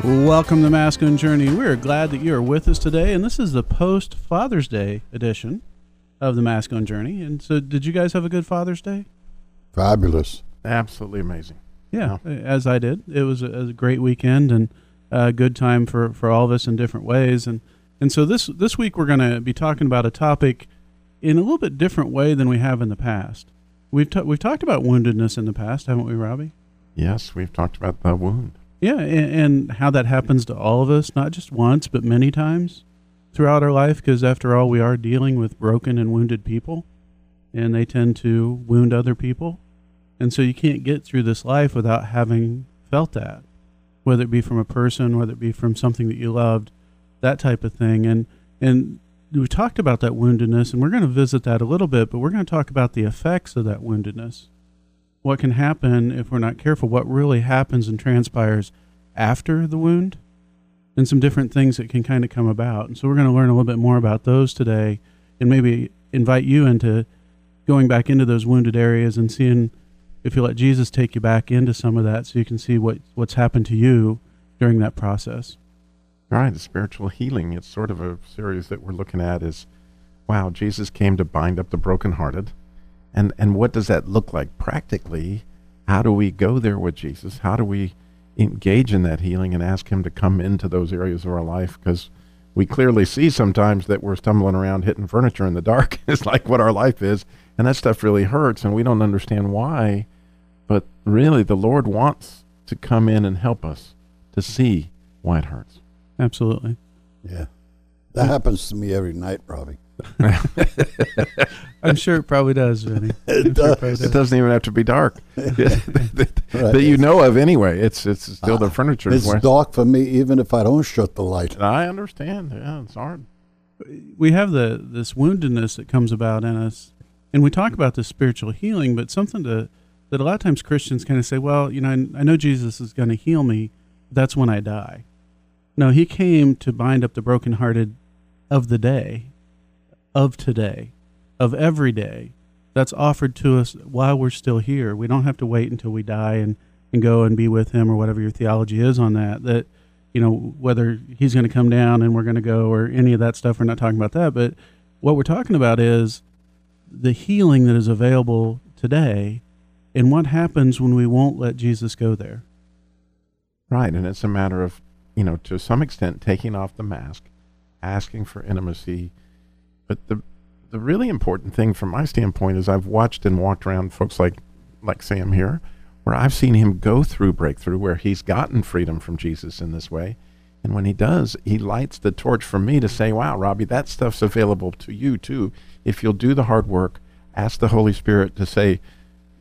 Welcome to Masculine Journey. We're glad that you are with us today, and this is the post Father's Day edition of the Masculine Journey. And so, did you guys have a good Father's Day? Fabulous. Absolutely amazing. Yeah, as I did. It was a, a great weekend and a good time for, for all of us in different ways. And and so this this week we're going to be talking about a topic in a little bit different way than we have in the past. We've ta- we've talked about woundedness in the past, haven't we, Robbie? Yes, we've talked about the wound. Yeah, and, and how that happens to all of us, not just once, but many times throughout our life, because after all, we are dealing with broken and wounded people, and they tend to wound other people. And so you can't get through this life without having felt that, whether it be from a person, whether it be from something that you loved, that type of thing. And and we talked about that woundedness, and we're going to visit that a little bit, but we're going to talk about the effects of that woundedness what can happen if we're not careful, what really happens and transpires after the wound, and some different things that can kind of come about. And so we're going to learn a little bit more about those today and maybe invite you into going back into those wounded areas and seeing if you let Jesus take you back into some of that so you can see what, what's happened to you during that process. Right, spiritual healing. It's sort of a series that we're looking at is wow, Jesus came to bind up the brokenhearted and and what does that look like practically? How do we go there with Jesus? How do we engage in that healing and ask Him to come into those areas of our life? Because we clearly see sometimes that we're stumbling around hitting furniture in the dark. it's like what our life is, and that stuff really hurts, and we don't understand why. But really, the Lord wants to come in and help us to see why it hurts. Absolutely. Yeah. That happens to me every night, Robbie. I'm sure it probably does, Vinny. It does. It doesn't even have to be dark that, that you know of anyway. It's it's still the ah, furniture. It's where- dark for me even if I don't shut the light. I understand. Yeah, it's hard. we have the this woundedness that comes about in us, and we talk about this spiritual healing, but something to that a lot of times Christians kind of say, well, you know, I, I know Jesus is going to heal me. That's when I die. No, he came to bind up the brokenhearted of the day, of today, of every day. That's offered to us while we're still here. We don't have to wait until we die and, and go and be with him or whatever your theology is on that. That you know, whether he's going to come down and we're going to go or any of that stuff. We're not talking about that. But what we're talking about is the healing that is available today and what happens when we won't let Jesus go there. Right, and it's a matter of, you know, to some extent taking off the mask, asking for intimacy. But the the really important thing from my standpoint is I've watched and walked around folks like like Sam here, where I've seen him go through breakthrough where he's gotten freedom from Jesus in this way. And when he does, he lights the torch for me to say, Wow, Robbie, that stuff's available to you too. If you'll do the hard work, ask the Holy Spirit to say,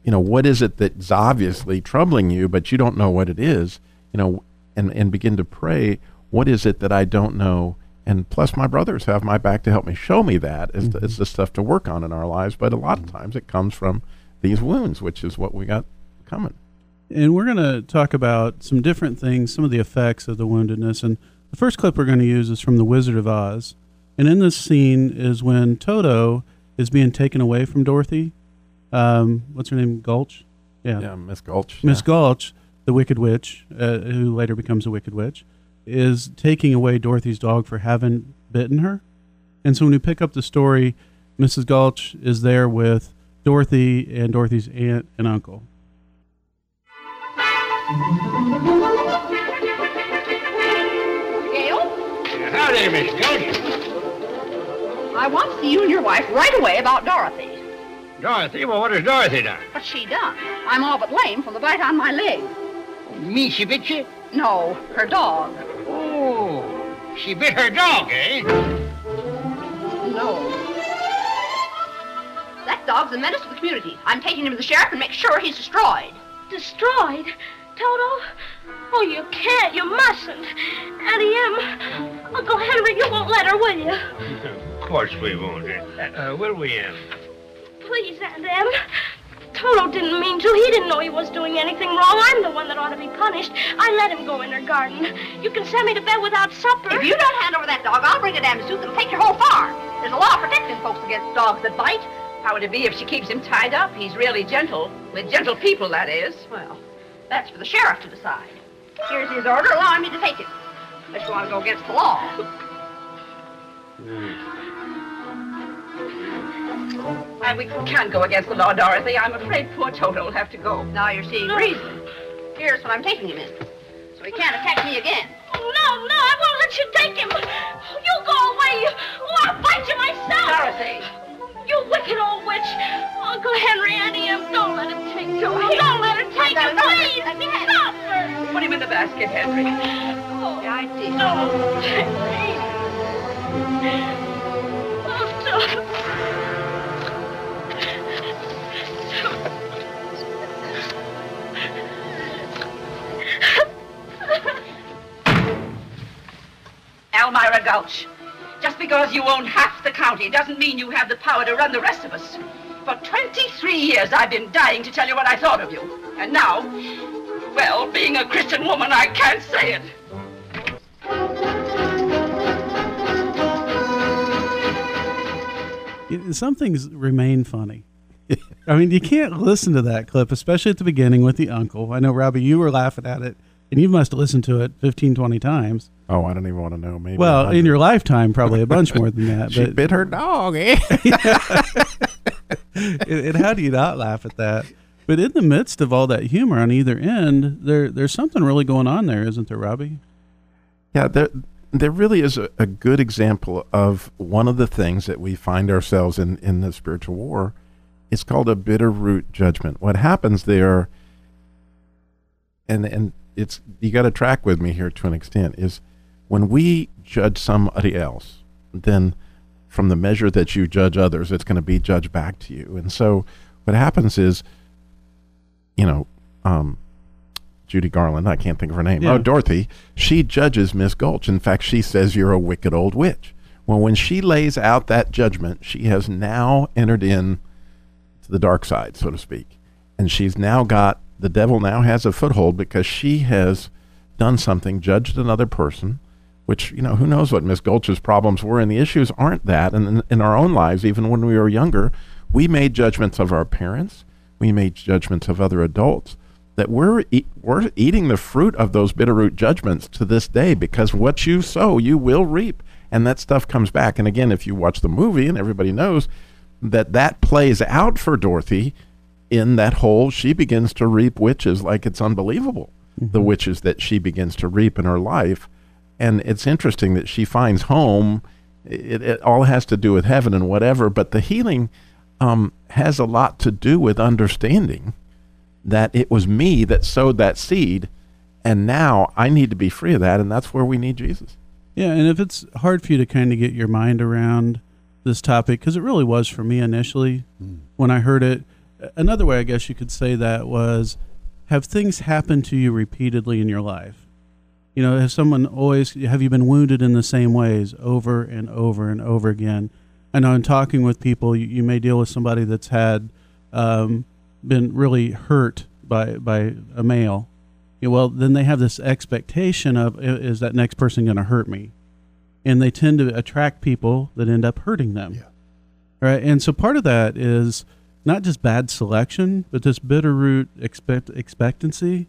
you know, what is it that's obviously troubling you, but you don't know what it is, you know, and, and begin to pray, what is it that I don't know? And plus, my brothers have my back to help me show me that. It's, the, it's the stuff to work on in our lives, but a lot of times it comes from these wounds, which is what we got coming. And we're going to talk about some different things, some of the effects of the woundedness. And the first clip we're going to use is from The Wizard of Oz. And in this scene is when Toto is being taken away from Dorothy. Um, what's her name? Gulch? Yeah, Miss Gulch. Miss yeah. Gulch, the Wicked Witch, uh, who later becomes a Wicked Witch, is taking away Dorothy's dog for having bitten her. And so when you pick up the story, Mrs. Gulch is there with Dorothy and Dorothy's aunt and uncle. Gail, Howdy, Miss Gulch. I want to see you and your wife right away about Dorothy. Dorothy, well, what has Dorothy done? What's she done? I'm all but lame from the bite on my leg. Me, she bit you? No, her dog. She bit her dog, eh? No. That dog's a menace to the community. I'm taking him to the sheriff and make sure he's destroyed. Destroyed? Toto? Oh, you can't. You mustn't. Auntie M, Uncle Henry, you won't let her, will you? Of course we won't. Uh, will we, Em? Please, Aunt Em. Toto didn't mean to. He didn't know he was doing anything wrong. I'm the one that ought to be punished. I let him go in her garden. You can send me to bed without supper. If you don't hand over that dog, I'll bring a damn suit and take your whole farm. There's a law protecting folks against dogs that bite. How would it be if she keeps him tied up? He's really gentle. With gentle people, that is. Well, that's for the sheriff to decide. Here's his order allowing me to take him. Unless you want to go against the law. Hmm. And we can't go against the law, Dorothy. I'm afraid poor Toto will have to go. Now you're seeing reason. Here's what I'm taking him in. So he can't attack me again. Oh, no, no, I won't let you take him. You go away. Oh, I'll fight you myself. Dorothy. You wicked old witch. Uncle Henry, Auntie Em, don't let him take Toto. Don't let him take him, No, no, please. Stop her. Put him in the basket, Henry. Oh, Yeah, I did. no, Almira Gulch. Just because you own half the county doesn't mean you have the power to run the rest of us. For 23 years, I've been dying to tell you what I thought of you. And now, well, being a Christian woman, I can't say it. Some things remain funny. I mean, you can't listen to that clip, especially at the beginning with the uncle. I know, Robbie, you were laughing at it, and you must have listened to it 15, 20 times. Oh, I don't even want to know. Maybe. Well, in your lifetime, probably a bunch more than that. she But bit her dog. Eh? and, and how do you not laugh at that? But in the midst of all that humor on either end, there there's something really going on there, isn't there, Robbie? Yeah, there, there really is a, a good example of one of the things that we find ourselves in in the spiritual war. It's called a bitter root judgment. What happens there, and and it's you got to track with me here to an extent, is when we judge somebody else, then from the measure that you judge others, it's going to be judged back to you. And so what happens is, you know, um, Judy Garland, I can't think of her name. Yeah. Oh, Dorothy. She judges Miss Gulch. In fact, she says you're a wicked old witch. Well, when she lays out that judgment, she has now entered in to the dark side, so to speak. And she's now got the devil now has a foothold because she has done something, judged another person, which, you know, who knows what Miss Gulch's problems were. And the issues aren't that. And in, in our own lives, even when we were younger, we made judgments of our parents, we made judgments of other adults that we're we're eating the fruit of those bitter root judgments to this day because what you sow you will reap and that stuff comes back and again if you watch the movie and everybody knows that that plays out for Dorothy in that hole, she begins to reap witches like it's unbelievable the witches that she begins to reap in her life and it's interesting that she finds home it, it all has to do with heaven and whatever but the healing um, has a lot to do with understanding that it was me that sowed that seed and now I need to be free of that and that's where we need Jesus. Yeah, and if it's hard for you to kind of get your mind around this topic, because it really was for me initially when I heard it. Another way I guess you could say that was have things happened to you repeatedly in your life? You know, has someone always, have you been wounded in the same ways over and over and over again? I know in talking with people, you, you may deal with somebody that's had um, been really hurt by, by a male yeah, well, then they have this expectation of is that next person going to hurt me, and they tend to attract people that end up hurting them. Yeah. Right, and so part of that is not just bad selection, but this bitter root expect expectancy,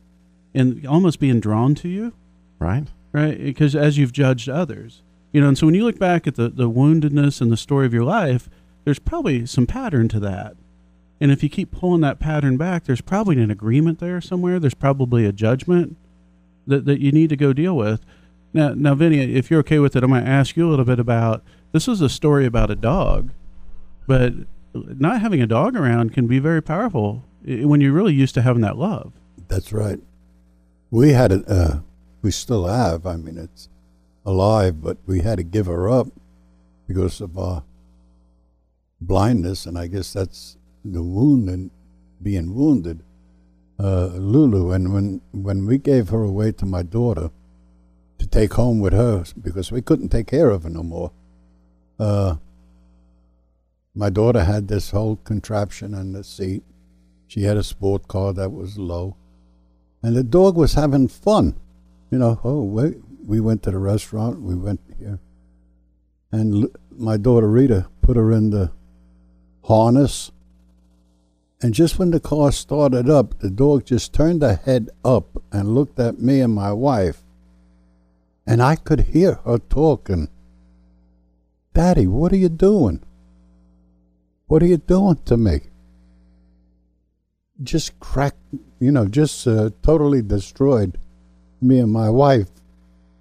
and almost being drawn to you. Right? Right, because as you've judged others, you know, and so when you look back at the the woundedness and the story of your life, there's probably some pattern to that. And if you keep pulling that pattern back, there's probably an agreement there somewhere. There's probably a judgment that, that you need to go deal with. Now, now, Vinny, if you're okay with it, I'm going to ask you a little bit about this is a story about a dog, but not having a dog around can be very powerful when you're really used to having that love. That's right. We had it. Uh, we still have. I mean, it's alive, but we had to give her up because of uh, blindness, and I guess that's the wound and being wounded. uh, Lulu, and when when we gave her away to my daughter to take home with her because we couldn't take care of her no more. Uh, my daughter had this whole contraption on the seat. She had a sport car that was low, and the dog was having fun. You know, oh, we we went to the restaurant. We went here, and my daughter Rita put her in the harness. And just when the car started up, the dog just turned her head up and looked at me and my wife. And I could hear her talking. Daddy, what are you doing? What are you doing to me? Just cracked, you know, just uh, totally destroyed me and my wife.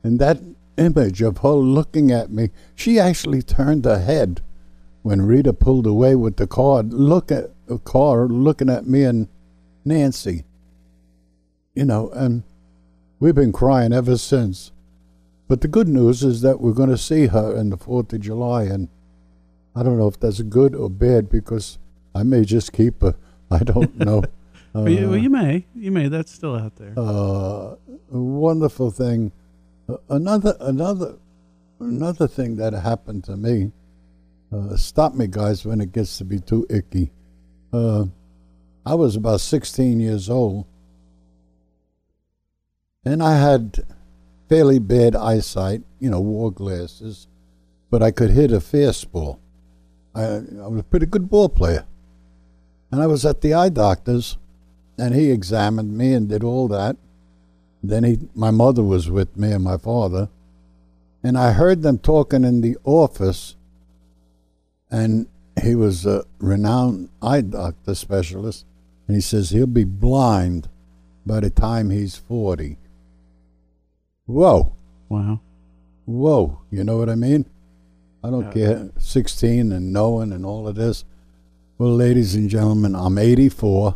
And that image of her looking at me, she actually turned her head when Rita pulled away with the car, look at the car, looking at me and Nancy. You know, and we've been crying ever since. But the good news is that we're going to see her on the 4th of July, and I don't know if that's good or bad because I may just keep her. I don't know. well, you, well, you may. You may. That's still out there. Uh, a wonderful thing. Uh, another, another, another thing that happened to me. Uh, stop me, guys, when it gets to be too icky. Uh, I was about 16 years old, and I had fairly bad eyesight, you know, wore glasses, but I could hit a fastball. I, I was a pretty good ball player. And I was at the eye doctor's, and he examined me and did all that. Then he, my mother was with me and my father, and I heard them talking in the office, and he was a renowned eye doctor specialist, and he says he'll be blind by the time he's 40. Whoa. Wow. Whoa. You know what I mean? I don't Yeah. care. 16 and knowing and all of this. Well, ladies and gentlemen, I'm 84.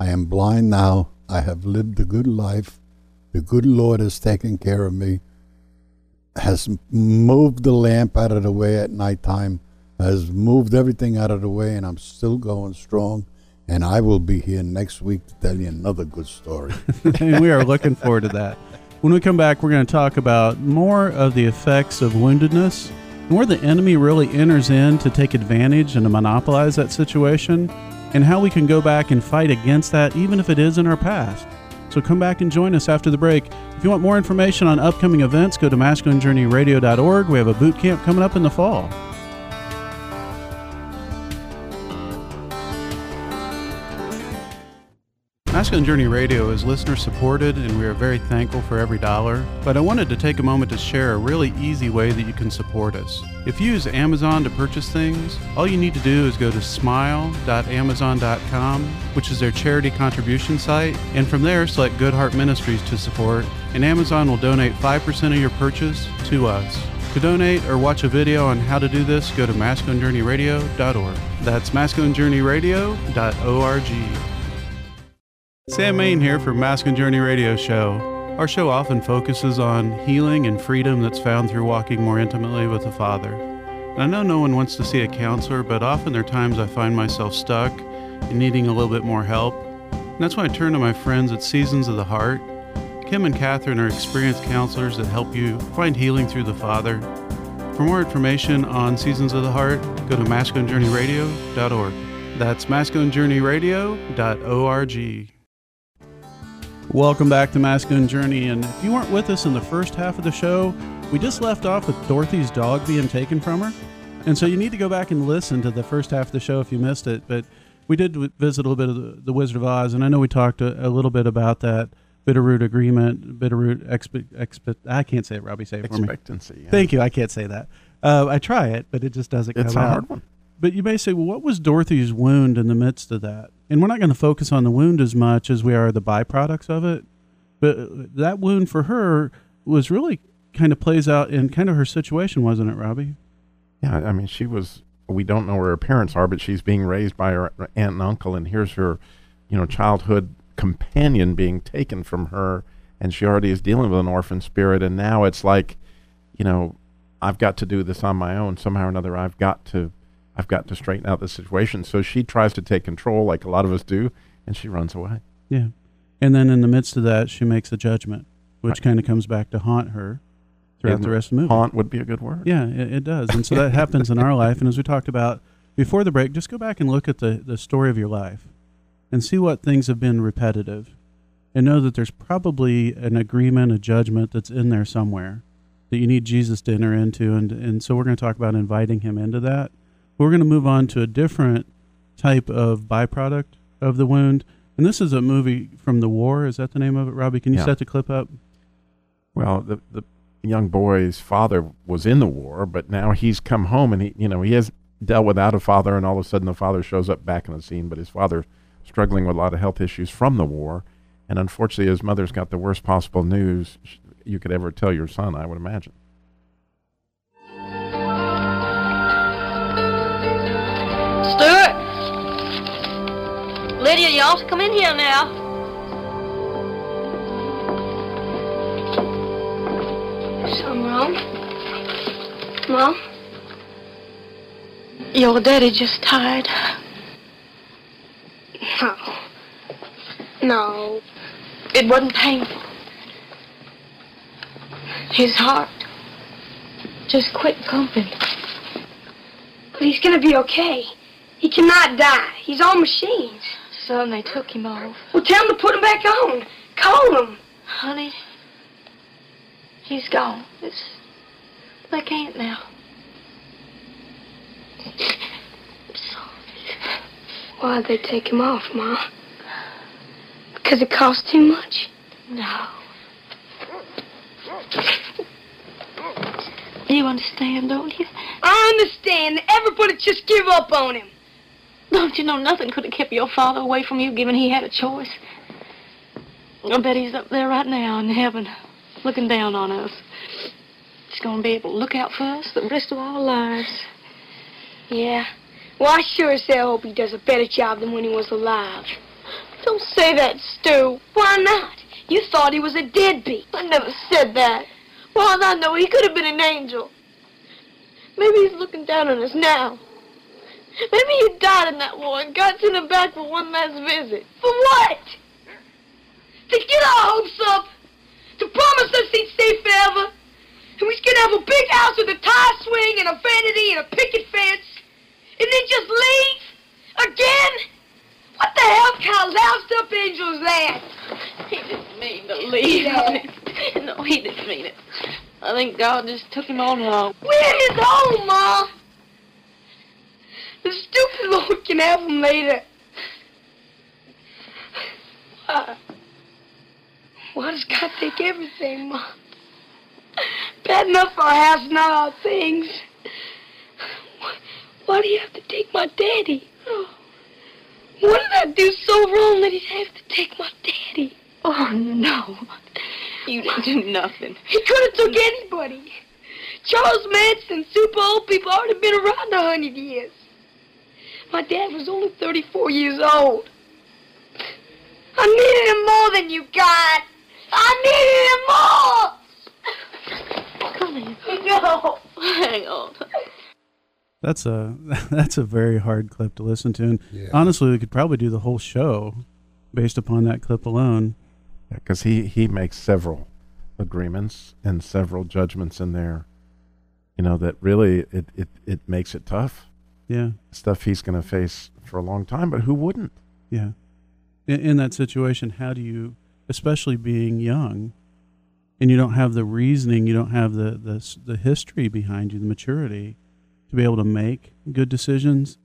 I am blind now. I have lived a good life. The good Lord has taken care of me, has moved the lamp out of the way at nighttime, has moved everything out of the way, and I'm still going strong. And I will be here next week to tell you another good story. and we are looking forward to that. When we come back, we're going to talk about more of the effects of woundedness, where the enemy really enters in to take advantage and to monopolize that situation, and how we can go back and fight against that, even if it is in our past. So come back and join us after the break. If you want more information on upcoming events, go to masculinejourneyradio.org. We have a boot camp coming up in the fall. Masculine Journey Radio is listener supported, and we are very thankful for every dollar. But I wanted to take a moment to share a really easy way that you can support us. If you use Amazon to purchase things, all you need to do is go to smile.amazon.com, which is their charity contribution site, and from there select Good Heart Ministries to support, and Amazon will donate 5% of your purchase to us. To donate or watch a video on how to do this, go to masculinejourneyradio.org. That's masculinejourneyradio.org. Sam Main here for Masculine Journey Radio Show. Our show often focuses on healing and freedom that's found through walking more intimately with the Father. And I know no one wants to see a counselor, but often there are times I find myself stuck and needing a little bit more help. And that's when I turn to my friends at Seasons of the Heart. Kim and Catherine are experienced counselors that help you find healing through the Father. For more information on Seasons of the Heart, go to masculinejourneyradio.org. That's masculinejourneyradio.org. Welcome back to Masculine Journey. And if you weren't with us in the first half of the show, we just left off with Dorothy's dog being taken from her. And so you need to go back and listen to the first half of the show if you missed it. But we did visit a little bit of the, the Wizard of Oz, and I know we talked a, a little bit about that Bitterroot agreement, Bitterroot expe- expe- I can't say it, Robbie, say it for me. Expectancy. yeah. Thank you. I can't say that. Uh, I try it, but it just doesn't It's a come out. hard one. But you may say, well, what was Dorothy's wound in the midst of that? And we're not going to focus on the wound as much as we are the byproducts of it. But that wound for her was really kind of plays out in kind of her situation, wasn't it, Robbie? Yeah, I mean, she was. We don't know where her parents are, but she's being raised by her aunt and uncle, and here's her, you know, childhood companion being taken from her, and she already is dealing with an orphan spirit, and now it's like, you know, I've got to do this on my own somehow or another. I've got to, I've got to straighten out the situation. So she tries to take control, like a lot of us do, and she runs away. Yeah. And then in the midst of that, she makes a judgment, which Right. kind of comes back to haunt her throughout And the rest of the movie. Haunt would be a good word. Yeah, it, it does. And so that happens in our life. And as we talked about before the break, just go back and look at the, the story of your life and see what things have been repetitive and know that there's probably an agreement, a judgment that's in there somewhere that you need Jesus to enter into. And, and so we're going to talk about inviting him into that. We're going to move on to a different type of byproduct of the wound. And this is a movie from the war. Is that the name of it, Robbie? Can you Yeah. set the clip up? Well, the the young boy's father was in the war, but now he's come home and he, you know, he has dealt without a father, and all of a sudden the father shows up back in the scene, but his father struggling with a lot of health issues from the war, and unfortunately his mother's got the worst possible news you could ever tell your son, I would imagine. Ought to come in here now. Something wrong? Mom? Your daddy just died. No. No. It wasn't painful. His heart just quit pumping. But he's gonna be okay. He cannot die. He's on machines. Son, they took him off. Well, tell him to put him back on. Call him. Honey, he's gone. It's, they can't now. I'm sorry. Why'd they take him off, Ma? Because it cost too much? No. You understand, don't you? I understand. Everybody just give up on him. Don't you know nothing could have kept your father away from you, given he had a choice? I bet he's up there right now in heaven, looking down on us. He's gonna be able to look out for us the rest of our lives. Yeah. Well, I sure as hell hope he does a better job than when he was alive. Don't say that, Stu. Why not? You thought he was a deadbeat. I never said that. Well, I know he could have been an angel. Maybe he's looking down on us now. Maybe he died in that war and got sent him back for one last visit. For what? To get our hopes up? To promise us he'd stay forever? And we gonna have a big house with a tire swing and a vanity and a picket fence? And then just leave? Again? What the hell kind of loused up angel is that? He didn't mean to leave. Yeah. no, he didn't mean it. I think God just took him on home. Where is home, Ma? The stupid Lord can have him later. Why? Why does God take everything, Ma? Bad enough our house, not our things. Why, why do you have to take my daddy? What did I do so wrong that he'd have to take my daddy? Oh, no. You didn't do nothing. He could have took anybody. Charles Manson, super old people already been around a hundred years. My dad was only 34 years old. I needed him more than you got. I needed him more. Come here. No. Hang on. That's a that's a very hard clip to listen to, and Yeah. honestly, we could probably do the whole show based upon that clip alone. Because he, he makes several agreements and several judgments in there, you know, that really it, it, it makes it tough. Yeah, Stuff he's going to face for a long time, but who wouldn't? yeah. In, in that situation, how do you, especially being young, and you don't have the reasoning, you don't have the the the history behind you, the maturity, to be able to make good decisions.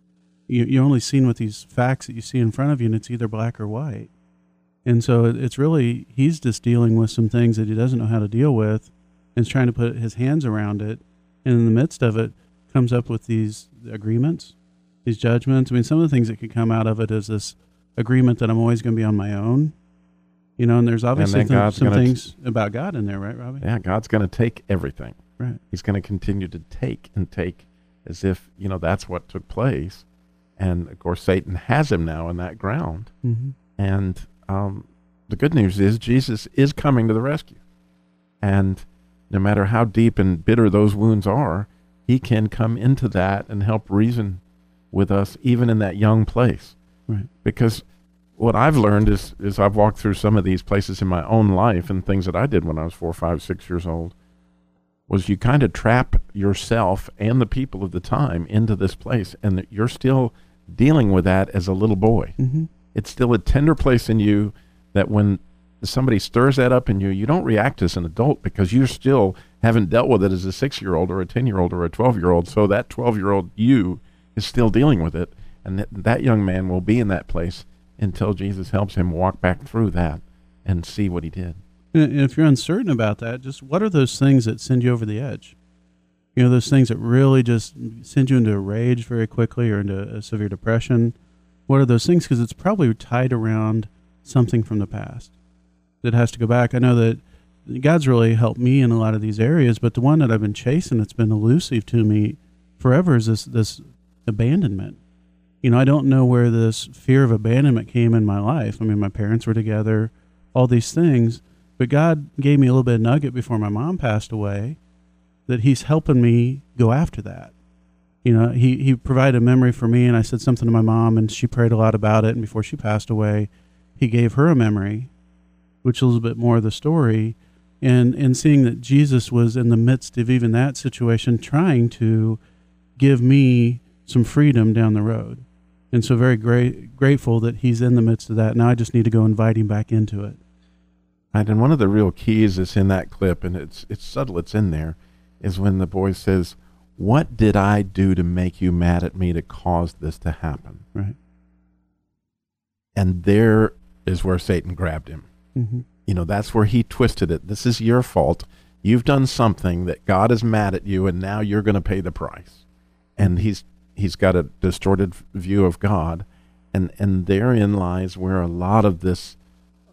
You you're only seen with these facts that you see in front of you, and it's either black or white. And so it's really he's just dealing with some things that he doesn't know how to deal with, and is trying to put his hands around it. And in the midst of it, comes up with these agreements, these judgments. I mean, some of the things that could come out of it is this agreement that I'm always going to be on my own. You know, and there's obviously then th- some gonna things about God in there, right, Robbie? Yeah, God's going to take everything. Right. He's going to continue to take and take as if, you know, that's what took place. And of course, Satan has him now in that ground. Mm-hmm. And um, the good news is Jesus is coming to the rescue. And no matter how deep and bitter those wounds are, he can come into that and help reason with us, even in that young place. Right. Because what I've learned is is I've walked through some of these places in my own life and things that I did when I was four, five, six years old. Was you kind of trap yourself and the people of the time into this place, and that you're still dealing with that as a little boy. Mm-hmm. It's still a tender place in you that when somebody stirs that up in you, you don't react as an adult because you still haven't dealt with it as a six year old or a 10 year old or a 12 year old. So that 12 year old you is still dealing with it. And that, that young man will be in that place until Jesus helps him walk back through that and see what he did. And if you're uncertain about that, just what are those things that send you over the edge? You know, those things that really just send you into a rage very quickly or into a severe depression. What are those things? Because it's probably tied around something from the past that has to go back. I know that God's really helped me in a lot of these areas, but the one that I've been chasing that's been elusive to me forever is this this abandonment. You know, I don't know where this fear of abandonment came in my life. I mean, my parents were together, all these things, but God gave me a little bit of nugget before my mom passed away that He's helping me go after that. You know, He He provided a memory for me, and I said something to my mom, and she prayed a lot about it. And before she passed away, He gave her a memory, which is a little bit more of the story and and seeing that Jesus was in the midst of even that situation trying to give me some freedom down the road. And so very great grateful that he's in the midst of that. Now I just need to go invite him back into it. Right, and one of the real keys is in that clip, and it's it's subtle, it's in there, is when the boy says, What did I do to make you mad at me to cause this to happen? Right. And there is where Satan grabbed him. Mm-hmm. You know, that's where he twisted it. This is your fault. You've done something that God is mad at you, and now you're going to pay the price. And he's he's got a distorted view of God, and and therein lies where a lot of this,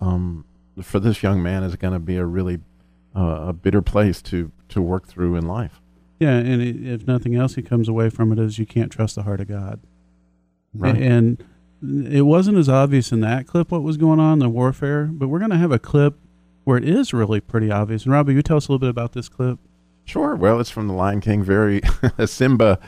um, for this young man, is going to be a really uh, a bitter place to to work through in life. Yeah, and it, if nothing else, he comes away from it as you can't trust the heart of God. Right. And it wasn't as obvious in that clip what was going on, the warfare, but we're going to have a clip where it is really pretty obvious. And Robbie, you tell us a little bit about this clip. Sure. Well, it's from The Lion King. Very Simba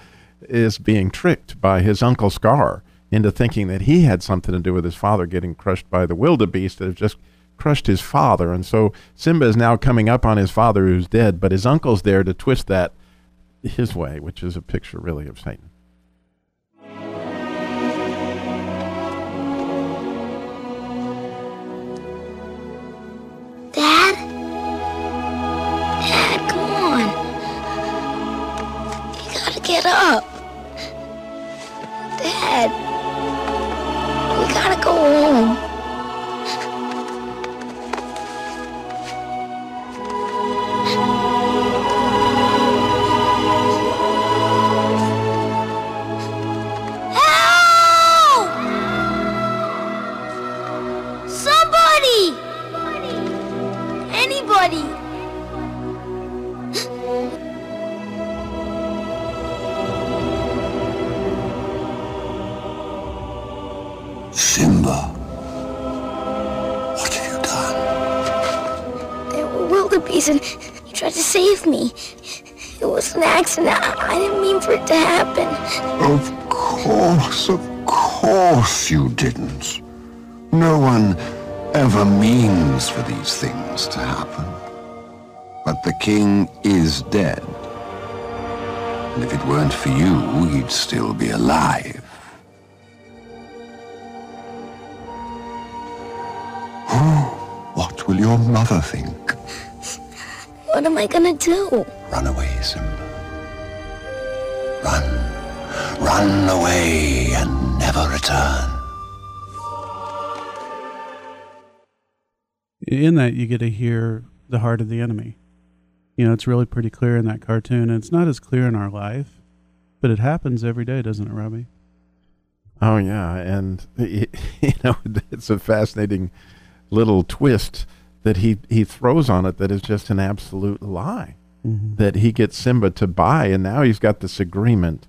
is being tricked by his uncle Scar into thinking that he had something to do with his father getting crushed by the wildebeest that have just crushed his father. And so Simba is now coming up on his father who's dead, but his uncle's there to twist that his way, which is a picture really of Satan. Of course, of course you didn't. No one ever means for these things to happen. But the king is dead. And if it weren't for you, he'd still be alive. What will your mother think? What am I gonna do? Run away, Simba. Run. Run away and never return. In that, you get to hear the heart of the enemy. You know, it's really pretty clear in that cartoon, and it's not as clear in our life, but it happens every day, doesn't it, Robbie? Oh yeah, and you know it's a fascinating little twist that he he throws on it that is just an absolute lie. Mm-hmm. That he gets Simba to buy, and now he's got this agreement,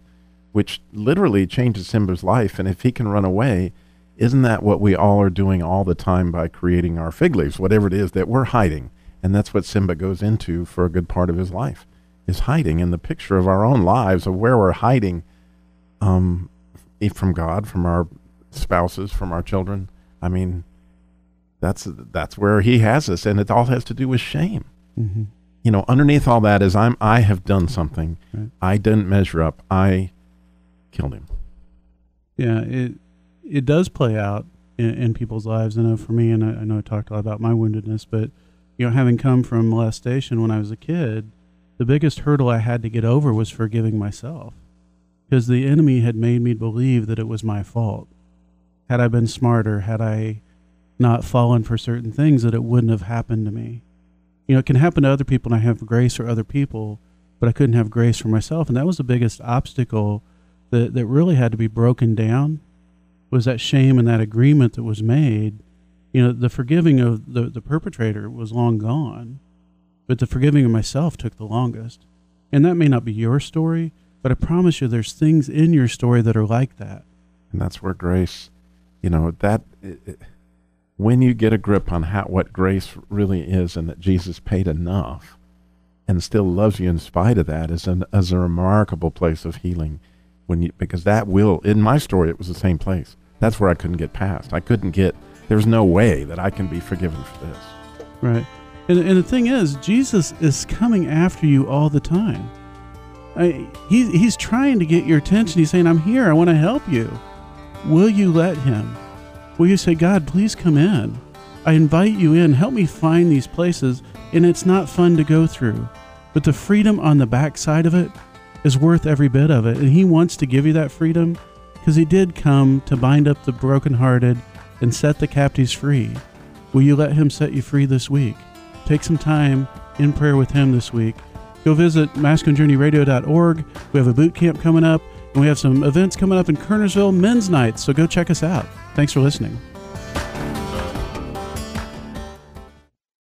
which literally changes Simba's life. And if he can run away, isn't that what we all are doing all the time by creating our fig leaves, whatever it is that we're hiding? And that's what Simba goes into for a good part of his life, is hiding in the picture of our own lives of where we're hiding um, from God, from our spouses, from our children. I mean, that's that's where he has us, and it all has to do with shame. Mm-hmm. You know, underneath all that is I'm I have done something. Right. I didn't measure up. I killed him. Yeah, it it does play out in, in people's lives. I know for me, and I, I know I talked a lot about my woundedness, but you know, having come from molestation when I was a kid, the biggest hurdle I had to get over was forgiving myself, because the enemy had made me believe that it was my fault. Had I been smarter, had I not fallen for certain things, that it wouldn't have happened to me. You know, it can happen to other people, and I have grace for other people, but I couldn't have grace for myself, and that was the biggest obstacle that that really had to be broken down was that shame and that agreement that was made. You know, the forgiving of the, the perpetrator was long gone, but the forgiving of myself took the longest. And that may not be your story, but I promise you there's things in your story that are like that. And that's where grace, you know, that it, it, when you get a grip on how what grace really is and that Jesus paid enough and still loves you in spite of that is an is a remarkable place of healing when you because that will in my story it was the same place. That's where I couldn't get past. I couldn't get there's no way that I can be forgiven for this. Right. And, and the thing is, Jesus is coming after you all the time. I, he, he's trying to get your attention. He's saying, I'm here. I want to help you. Will you let him? Will you say, God, please come in? I invite you in. Help me find these places. And it's not fun to go through. But the freedom on the backside of it is worth every bit of it. And He wants to give you that freedom because He did come to bind up the brokenhearted and set the captives free. Will you let Him set you free this week? Take some time in prayer with Him this week. Go visit masculinejourneyradio.org. We have a boot camp coming up, and we have some events coming up in Kernersville Men's Night, so go check us out. Thanks for listening.